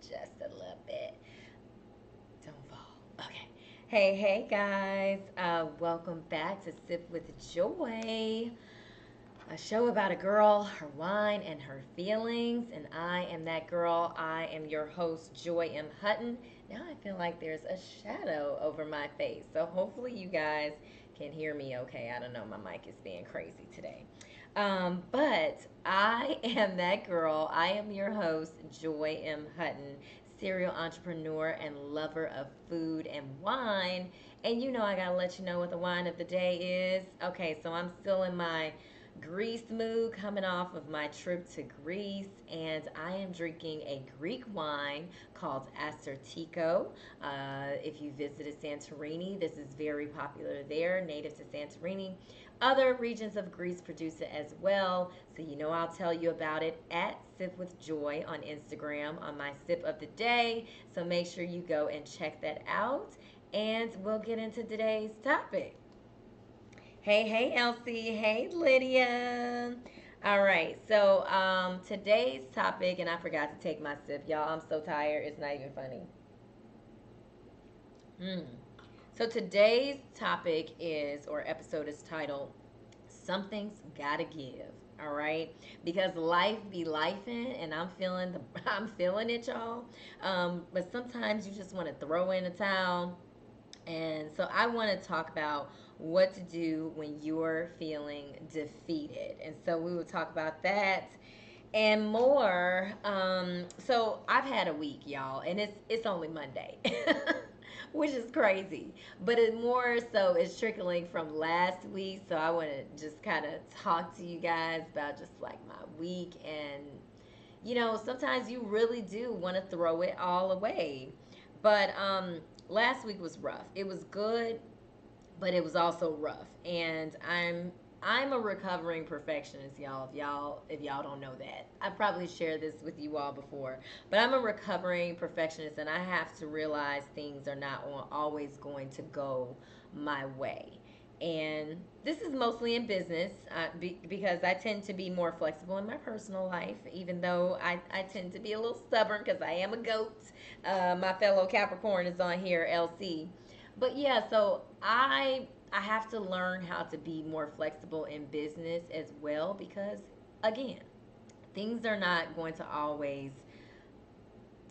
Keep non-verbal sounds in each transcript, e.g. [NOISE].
just a little bit. Don't fall. Okay. Hey, hey guys. Uh, welcome back to Sip with Joy, a show about a girl, her wine, and her feelings. And I am that girl. I am your host, Joy M. Hutton. Now I feel like there's a shadow over my face. So hopefully you guys can hear me okay. I don't know. My mic is being crazy today. Um, but I am that girl. I am your host, Joy M. Hutton, serial entrepreneur and lover of food and wine. And you know, I gotta let you know what the wine of the day is. Okay, so I'm still in my Greece mood coming off of my trip to Greece, and I am drinking a Greek wine called Assyrtiko. Uh, if you visited Santorini, this is very popular there, native to Santorini. Other regions of Greece produce it as well. So, you know, I'll tell you about it at Sip with Joy on Instagram on my sip of the day. So, make sure you go and check that out. And we'll get into today's topic. Hey, hey, Elsie. Hey, Lydia. All right, so um, today's topic, and I forgot to take my sip, y'all. I'm so tired, it's not even funny. Hmm. So today's topic is, or episode is titled, Something's Gotta Give. All right, because life be lifing, and I'm feeling the, [LAUGHS] I'm feeling it, y'all. Um, but sometimes you just want to throw in a towel, and so I want to talk about what to do when you're feeling defeated, and so we will talk about that and more. Um, so I've had a week, y'all, and it's it's only Monday. [LAUGHS] which is crazy. But it more so is trickling from last week. So I want to just kind of talk to you guys about just like my week. And, you know, sometimes you really do want to throw it all away. But um, last week was rough. It was good, but it was also rough. And I'm I'm a recovering perfectionist, y'all. If y'all if y'all don't know that, I probably shared this with you all before. But I'm a recovering perfectionist, and I have to realize things are not always going to go my way. And this is mostly in business uh, be, because I tend to be more flexible in my personal life, even though I, I tend to be a little stubborn because I am a goat. Uh, my fellow Capricorn is on here, LC. But yeah, so I I have to learn how to be more flexible in business as well because, again, things are not going to always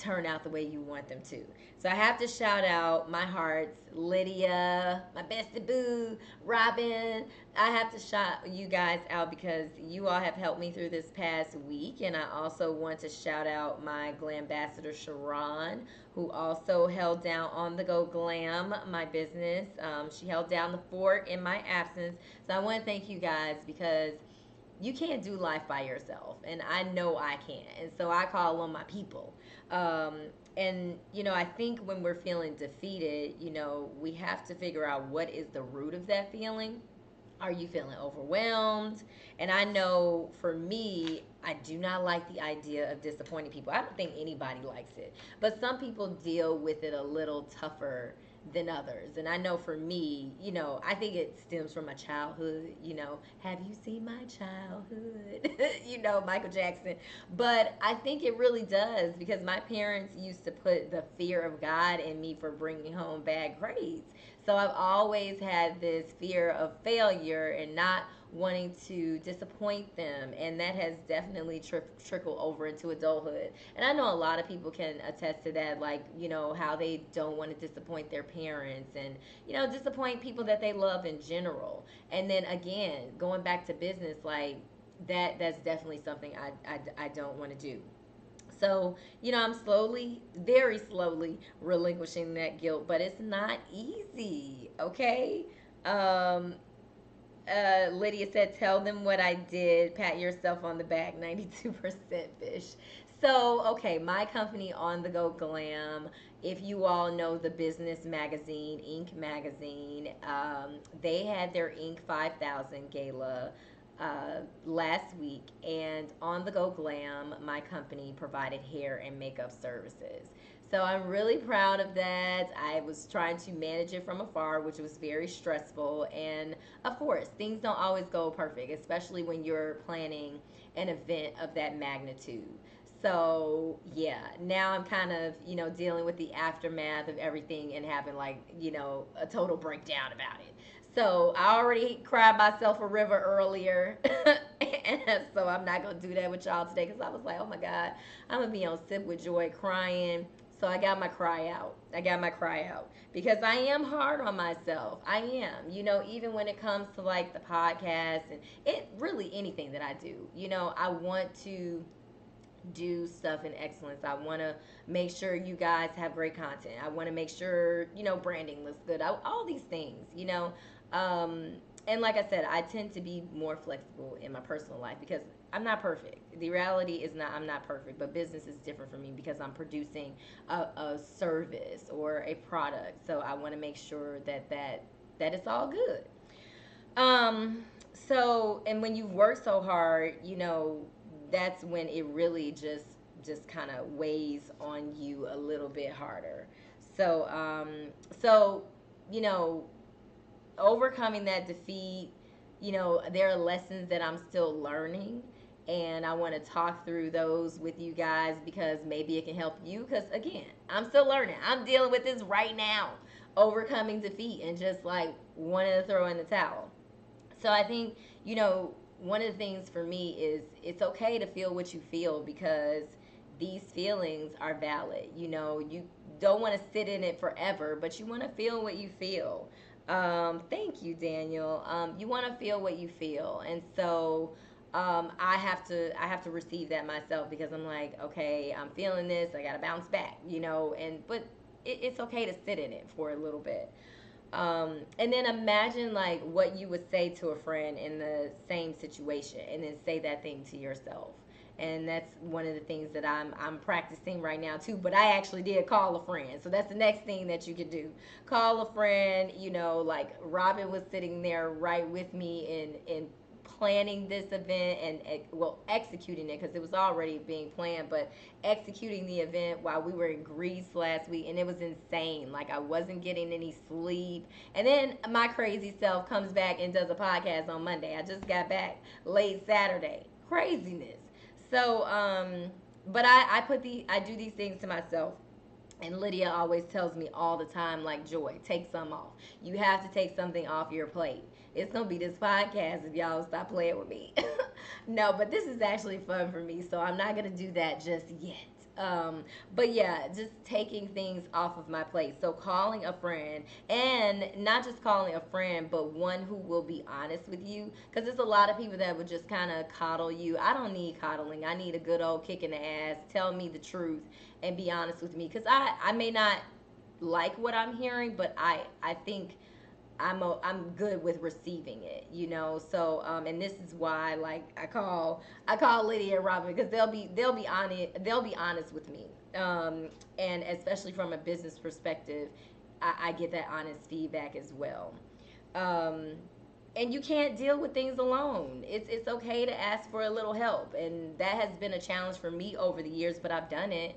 turn out the way you want them to. So I have to shout out my hearts, Lydia, my bestie boo, Robin. I have to shout you guys out because you all have helped me through this past week. And I also want to shout out my glam ambassador, Sharon, who also held down on the go glam, my business. Um, she held down the fort in my absence. So I want to thank you guys because you can't do life by yourself and i know i can't and so i call on my people. Um, and you know i think when we're feeling defeated you know we have to figure out what is the root of that feeling. Are you feeling overwhelmed? And i know for me i do not like the idea of disappointing people. I don't think anybody likes it. But some people deal with it a little tougher than others. And I know for me, you know, I think it stems from my childhood. You know, have you seen my childhood? [LAUGHS] you know, Michael Jackson. But I think it really does because my parents used to put the fear of God in me for bringing home bad grades. So I've always had this fear of failure and not wanting to disappoint them and that has definitely tri- trickled over into adulthood. And i know a lot of people can attest to that like you know how they don't want to disappoint their parents and you know disappoint people that they love in general. And then again going back to business like that that's definitely something i i, I don't want to do. So, you know, I'm slowly, very slowly relinquishing that guilt, but it's not easy, okay? Um, uh, Lydia said, tell them what I did. Pat yourself on the back, 92% fish. So, okay, my company, On The Go Glam, if you all know the business magazine, Inc. Magazine, um, they had their Inc. 5000 gala uh, last week, and On The Go Glam, my company, provided hair and makeup services. So I'm really proud of that. I was trying to manage it from afar, which was very stressful. And of course, things don't always go perfect, especially when you're planning an event of that magnitude. so yeah, now I'm kind of you know dealing with the aftermath of everything and having like you know a total breakdown about it. So I already cried myself a river earlier, and [LAUGHS] so I'm not gonna do that with y'all today because I was like, oh my god, I'm gonna be on sip with joy crying. So I got my cry out. I got my cry out because I am hard on myself. I am, you know, even when it comes to like the podcast and it really anything that I do. You know, I want to do stuff in excellence. I want to make sure you guys have great content. I want to make sure, you know, branding looks good. I, all these things, you know. Um, and like I said, I tend to be more flexible in my personal life because I'm not perfect. The reality is not I'm not perfect, but business is different for me because I'm producing a, a service or a product. So I want to make sure that that that it's all good. Um, so and when you work so hard, you know, that's when it really just just kind of weighs on you a little bit harder. So um, so you know overcoming that defeat, you know, there are lessons that I'm still learning. And I want to talk through those with you guys because maybe it can help you. Because again, I'm still learning. I'm dealing with this right now, overcoming defeat and just like wanting to throw in the towel. So I think, you know, one of the things for me is it's okay to feel what you feel because these feelings are valid. You know, you don't want to sit in it forever, but you want to feel what you feel. Um, thank you, Daniel. Um, you want to feel what you feel, and so um, I have to I have to receive that myself because I'm like, okay, I'm feeling this. I got to bounce back, you know. And but it, it's okay to sit in it for a little bit. Um, and then imagine like what you would say to a friend in the same situation, and then say that thing to yourself and that's one of the things that I'm I'm practicing right now too. But I actually did call a friend, so that's the next thing that you could do. Call a friend. You know, like Robin was sitting there right with me in in planning this event and well executing it because it was already being planned but executing the event while we were in greece last week and it was insane like i wasn't getting any sleep and then my crazy self comes back and does a podcast on monday i just got back late saturday craziness so, um, but I, I put the, I do these things to myself. And Lydia always tells me all the time, like, Joy, take some off. You have to take something off your plate. It's going to be this podcast if y'all stop playing with me. [LAUGHS] no, but this is actually fun for me, so I'm not going to do that just yet. Um, but yeah, just taking things off of my plate. So calling a friend and not just calling a friend, but one who will be honest with you. Because there's a lot of people that would just kind of coddle you. I don't need coddling. I need a good old kick in the ass. Tell me the truth and be honest with me. Because I, I may not like what I'm hearing, but I, I think – I'm a, I'm good with receiving it, you know. So um, and this is why like I call I call Lydia and Robin because they'll be they'll be honest they'll be honest with me. Um, and especially from a business perspective, I, I get that honest feedback as well. Um, and you can't deal with things alone. It's it's okay to ask for a little help, and that has been a challenge for me over the years, but I've done it.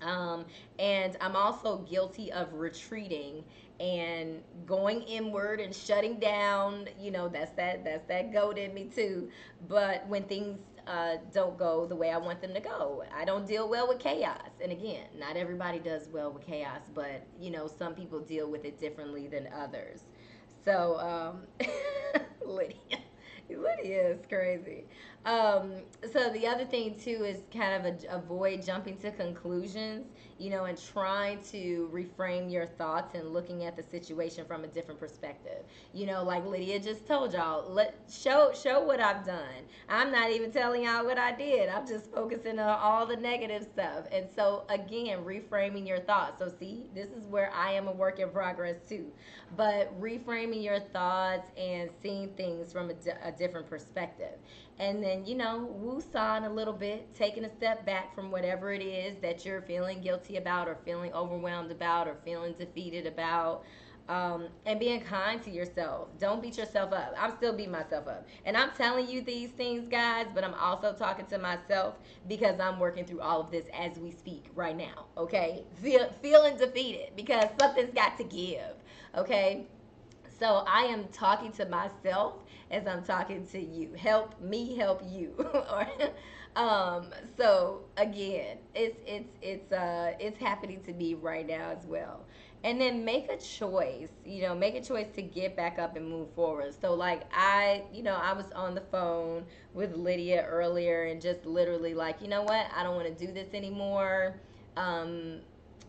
Um, and I'm also guilty of retreating and going inward and shutting down you know that's that that's that goat in me too. But when things uh, don't go the way i want them to go i don't deal well with chaos. And again not everybody does well with chaos but you know some people deal with it differently than others. So um [LAUGHS] lydia lydia is crazy. Um, so the other thing too is kind of a, avoid jumping to conclusions, you know, and trying to reframe your thoughts and looking at the situation from a different perspective. You know, like Lydia just told y'all, let show show what I've done. I'm not even telling y'all what I did. I'm just focusing on all the negative stuff. And so again, reframing your thoughts. So see, this is where I am a work in progress too. But reframing your thoughts and seeing things from a, a different perspective and then you know woo-son a little bit taking a step back from whatever it is that you're feeling guilty about or feeling overwhelmed about or feeling defeated about um, and being kind to yourself. Don't beat yourself up. I'm still beating myself up. And i'm telling you these things guys but i'm also talking to myself because i'm working through all of this as we speak right now okay? Feel, feeling defeated because something's got to give okay? So I am talking to myself as I'm talking to you. Help me help you. [LAUGHS] or um, so again, it's it's it's uh it's happening to me right now as well. And then make a choice, you know, make a choice to get back up and move forward. So like I, you know, I was on the phone with Lydia earlier and just literally like, you know what, I don't want to do this anymore. Um,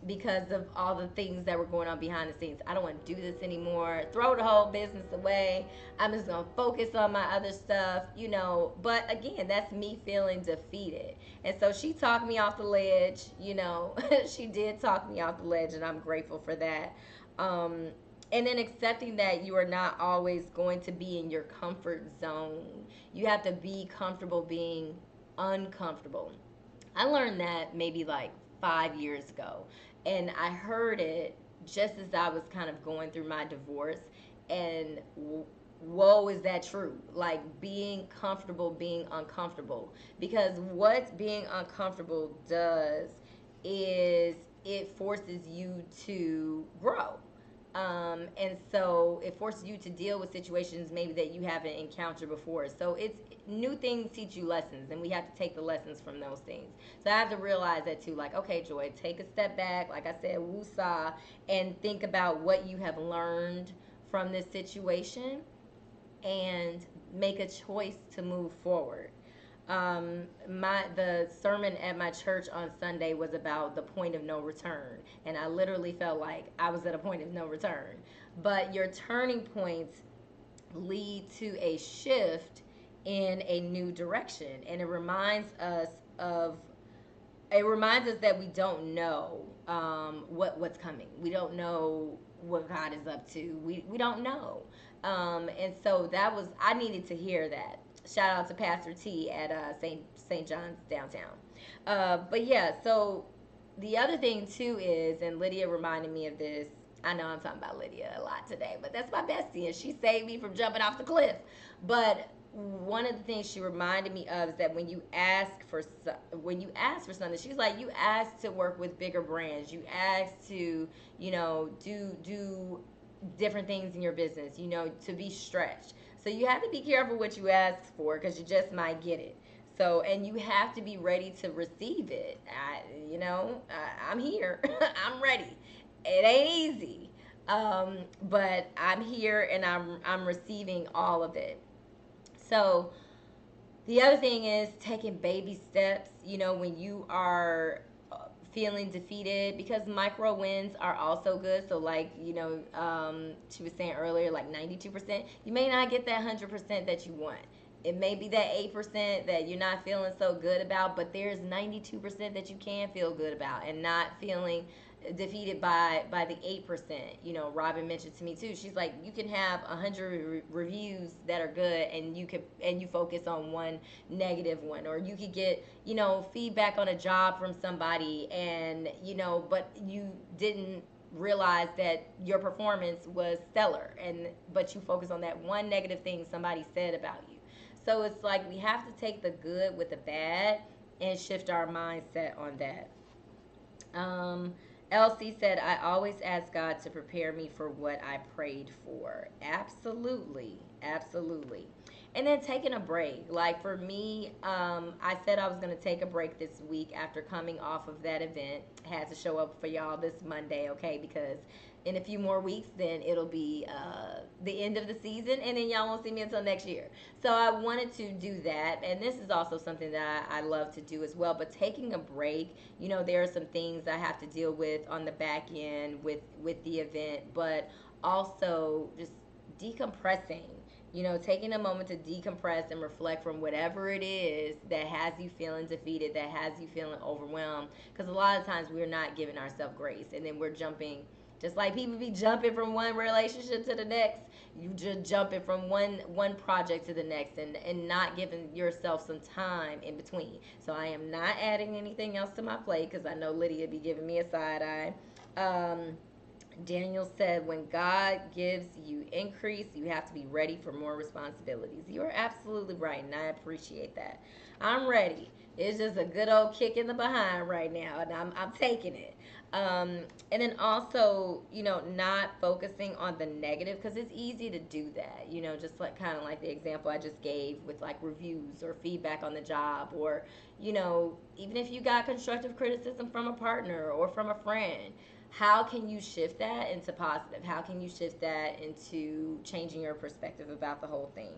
because of all the things that were going on behind the scenes. I don't want to do this anymore. Throw the whole business away. I'm just going to focus on my other stuff, you know. But again, that's me feeling defeated. And so she talked me off the ledge, you know. [LAUGHS] she did talk me off the ledge, and I'm grateful for that. Um, and then accepting that you are not always going to be in your comfort zone. You have to be comfortable being uncomfortable. I learned that maybe like five years ago and I heard it just as I was kind of going through my divorce and whoa is that true like being comfortable being uncomfortable. Because what being uncomfortable does is it forces you to grow um, and so it forces you to deal with situations maybe that you haven't encountered before. So it's new things teach you lessons, and we have to take the lessons from those things. So I have to realize that too. Like, okay, Joy, take a step back. Like I said, woosah, and think about what you have learned from this situation, and make a choice to move forward um, my the sermon at my church on Sunday was about the point of no return, and I literally felt like I was at a point of no return. But your turning points lead to a shift in a new direction, and it reminds us of it reminds us that we don't know um, what what's coming. We don't know what God is up to. We we don't know, um, and so that was I needed to hear that Shout out to Pastor T at uh, St. St. John's downtown. Uh, but yeah, so the other thing too is, and Lydia reminded me of this. I know I'm talking about Lydia a lot today, but that's my bestie, and she saved me from jumping off the cliff. But one of the things she reminded me of is that when you ask for when you ask for something, she's like, you ask to work with bigger brands, you ask to, you know, do do different things in your business, you know, to be stretched. So you have to be careful what you ask for because you just might get it. So, and you have to be ready to receive it. I, you know, I, am here. [LAUGHS] I'm ready. It ain't easy, um, but I'm here and I'm I'm receiving all of it. So, the other thing is taking baby steps. You know, when you are feeling defeated because micro wins are also good. So, like, you know, um, she was saying earlier, like 92%, you may not get that 100% that you want. It may be that 8% that you're not feeling so good about, but there's 92% that you can feel good about and not feeling defeated by by the 8% you know robin mentioned to me too. She's like you can have a 100 re- reviews that are good and you could and you focus on one negative one or you could get you know feedback on a job from somebody and you know but you didn't realize that your performance was stellar and but you focus on that one negative thing somebody said about you. So it's like we have to take the good with the bad and shift our mindset on that. Um, Elsie said, I always ask God to prepare me for what I prayed for. Absolutely. Absolutely. And then taking a break. Like for me, um, I said I was going to take a break this week after coming off of that event. Had to show up for y'all this Monday, okay? Because in a few more weeks, then it'll be uh, the end of the season, and then y'all won't see me until next year. So I wanted to do that, and this is also something that I, I love to do as well. But taking a break, you know, there are some things I have to deal with on the back end with with the event, but also just decompressing you know, taking a moment to decompress and reflect from whatever it is that has you feeling defeated, that has you feeling overwhelmed. Because a lot of times we're not giving ourselves grace, and then we're jumping just like people be jumping from one relationship to the next, you just jumping from one one project to the next and, and not giving yourself some time in between. So I am not adding anything else to my plate because I know Lydia be giving me a side eye. Um, Daniel said, when God gives you increase, you have to be ready for more responsibilities. You are absolutely right, and I appreciate that. I'm ready. It's just a good old kick in the behind right now, and I'm, I'm taking it. Um, and then also, you know, not focusing on the negative because it's easy to do that. You know, just like kind of like the example I just gave with like reviews or feedback on the job, or, you know, even if you got constructive criticism from a partner or from a friend, how can you shift that into positive? How can you shift that into changing your perspective about the whole thing?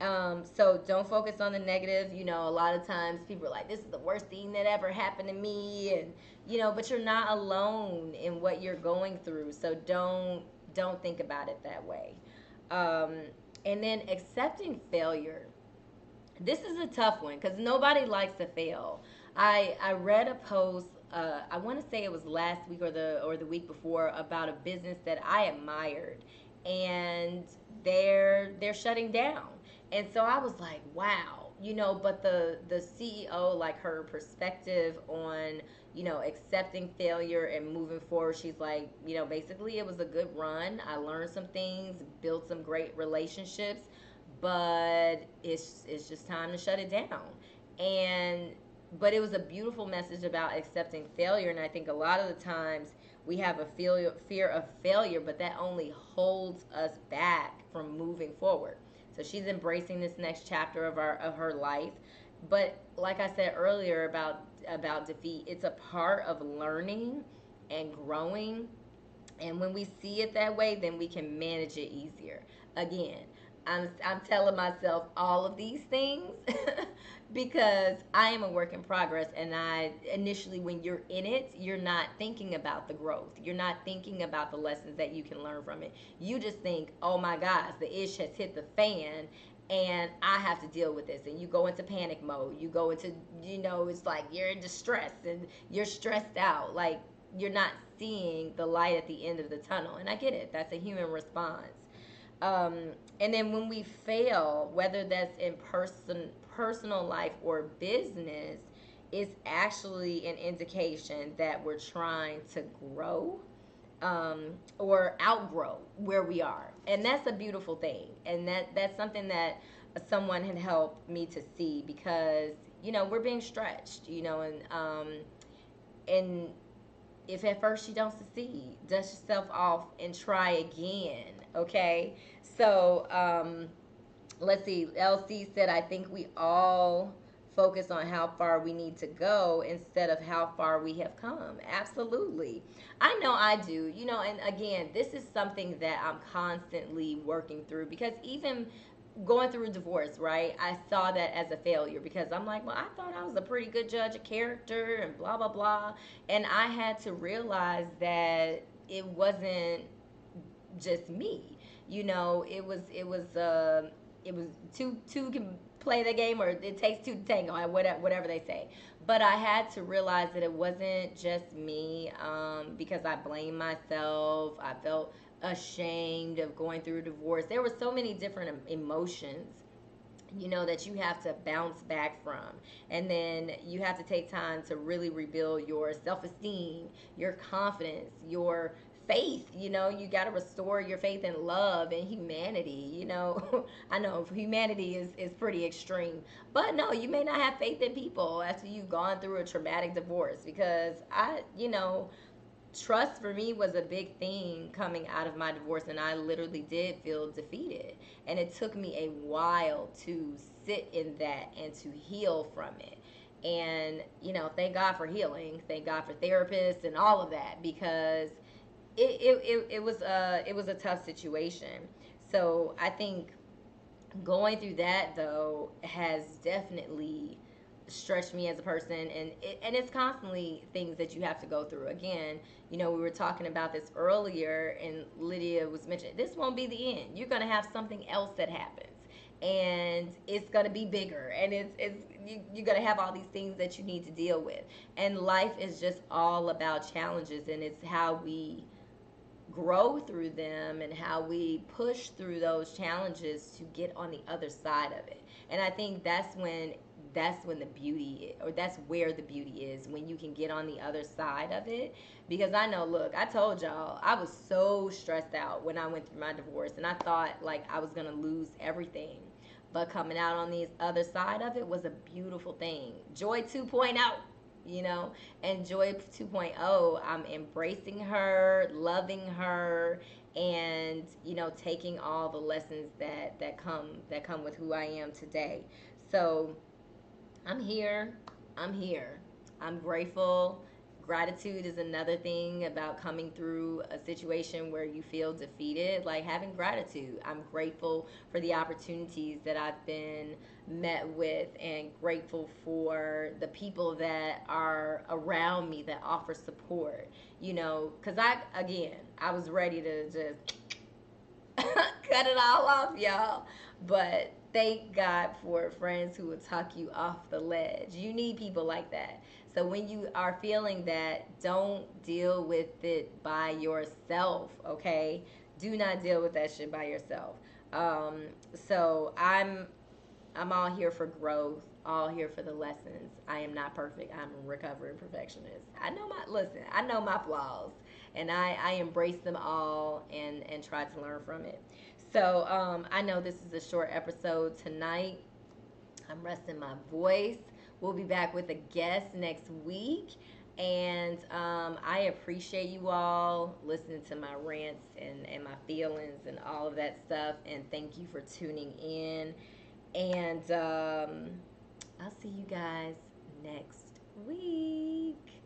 Um, so don't focus on the negative. You know, a lot of times people are like, this is the worst thing that ever happened to me. And, you know, but you're not alone in what you're going through. So don't, don't think about it that way. Um, and then accepting failure. This is a tough one because nobody likes to fail. I, I read a post uh, I want to say it was last week or the or the week before about a business that I admired, and they're they're shutting down and so I was like, wow, you know, but the the CEO like her perspective on, you know, accepting failure and moving forward, she's like, you know, basically it was a good run. I learned some things, built some great relationships, but it's it's just time to shut it down. And but it was a beautiful message about accepting failure and I think a lot of the times we have a fear of failure, but that only holds us back from moving forward so she's embracing this next chapter of our of her life. But like I said earlier about about defeat, it's a part of learning and growing. And when we see it that way, then we can manage it easier. Again, I'm I'm telling myself all of these things [LAUGHS] because I am a work in progress. And I initially, when you're in it, you're not thinking about the growth. You're not thinking about the lessons that you can learn from it. You just think, oh my gosh, the ish has hit the fan and I have to deal with this. And you go into panic mode. You go into, you know, it's like you're in distress and you're stressed out. Like you're not seeing the light at the end of the tunnel. And I get it, that's a human response. Um, and then when we fail, whether that's in person, personal life or business, is actually an indication that we're trying to grow um, or outgrow where we are, and that's a beautiful thing. And that that's something that someone had helped me to see because you know we're being stretched, you know, and um, and if at first you don't succeed, dust yourself off and try again. Okay, so um, let's see. LC said, I think we all focus on how far we need to go instead of how far we have come. Absolutely. I know I do. You know, and again, this is something that I'm constantly working through because even going through a divorce, right? I saw that as a failure because I'm like, well, I thought I was a pretty good judge of character and blah blah blah, and I had to realize that it wasn't just me. You know, it was it was uh, it was two two can play the game or it takes two to tango, whatever whatever they say. But I had to realize that it wasn't just me um, because I blamed myself. I felt ashamed of going through divorce. There were so many different emotions you know that you have to bounce back from and then you have to take time to really rebuild your self-esteem your confidence your faith you know you got to restore your faith in love and humanity you know. [LAUGHS] I know humanity is, is pretty extreme but no you may not have faith in people after you've gone through a traumatic divorce because i you know trust for me was a big thing coming out of my divorce and i literally did feel defeated. And it took me a while to sit in that and to heal from it. And you know thank god for healing thank god for therapists and all of that because it, it, it, it was a it was a tough situation. So i think going through that though has definitely stretched me as a person. And it, and it's constantly things that you have to go through. Again you know we were talking about this earlier and lydia was mentioning this won't be the end. You're to have something else that happens. And it's to be bigger. And it's it's you, you're to have all these things that you need to deal with. And life is just all about challenges and it's how we grow through them and how we push through those challenges to get on the other side of it. And i think that's when that's when the beauty or that's where the beauty is when you can get on the other side of it. Because i know look i told y'all i was so stressed out when i went through my divorce and i thought like i was gonna lose everything. But coming out on the other side of it was a beautiful thing. Joy 2.0 you know. And Joy 2.0, I'm embracing her, loving her, and you know, taking all the lessons that that come that come with who I am today. So I'm here. I'm here. I'm grateful gratitude is another thing about coming through a situation where you feel defeated. Like having gratitude. I'm grateful for the opportunities that i've been met with and grateful for the people that are around me that offer support. You know because i again i was ready to just [LAUGHS] cut it all off y'all. But thank god for friends who will talk you off the ledge. You need people like that so when you are feeling that, don't deal with it by yourself, okay? Do not deal with that shit by yourself. Um, so I'm I'm all here for growth, all here for the lessons. I am not perfect. I'm a recovering perfectionist. I know my listen, I know my flaws and I, I embrace them all and, and try to learn from it. So um, I know this is a short episode tonight. I'm resting my voice. We'll be back with a guest next week. And um, I appreciate you all listening to my rants and, and my feelings and all of that stuff. And thank you for tuning in. And um, I'll see you guys next week.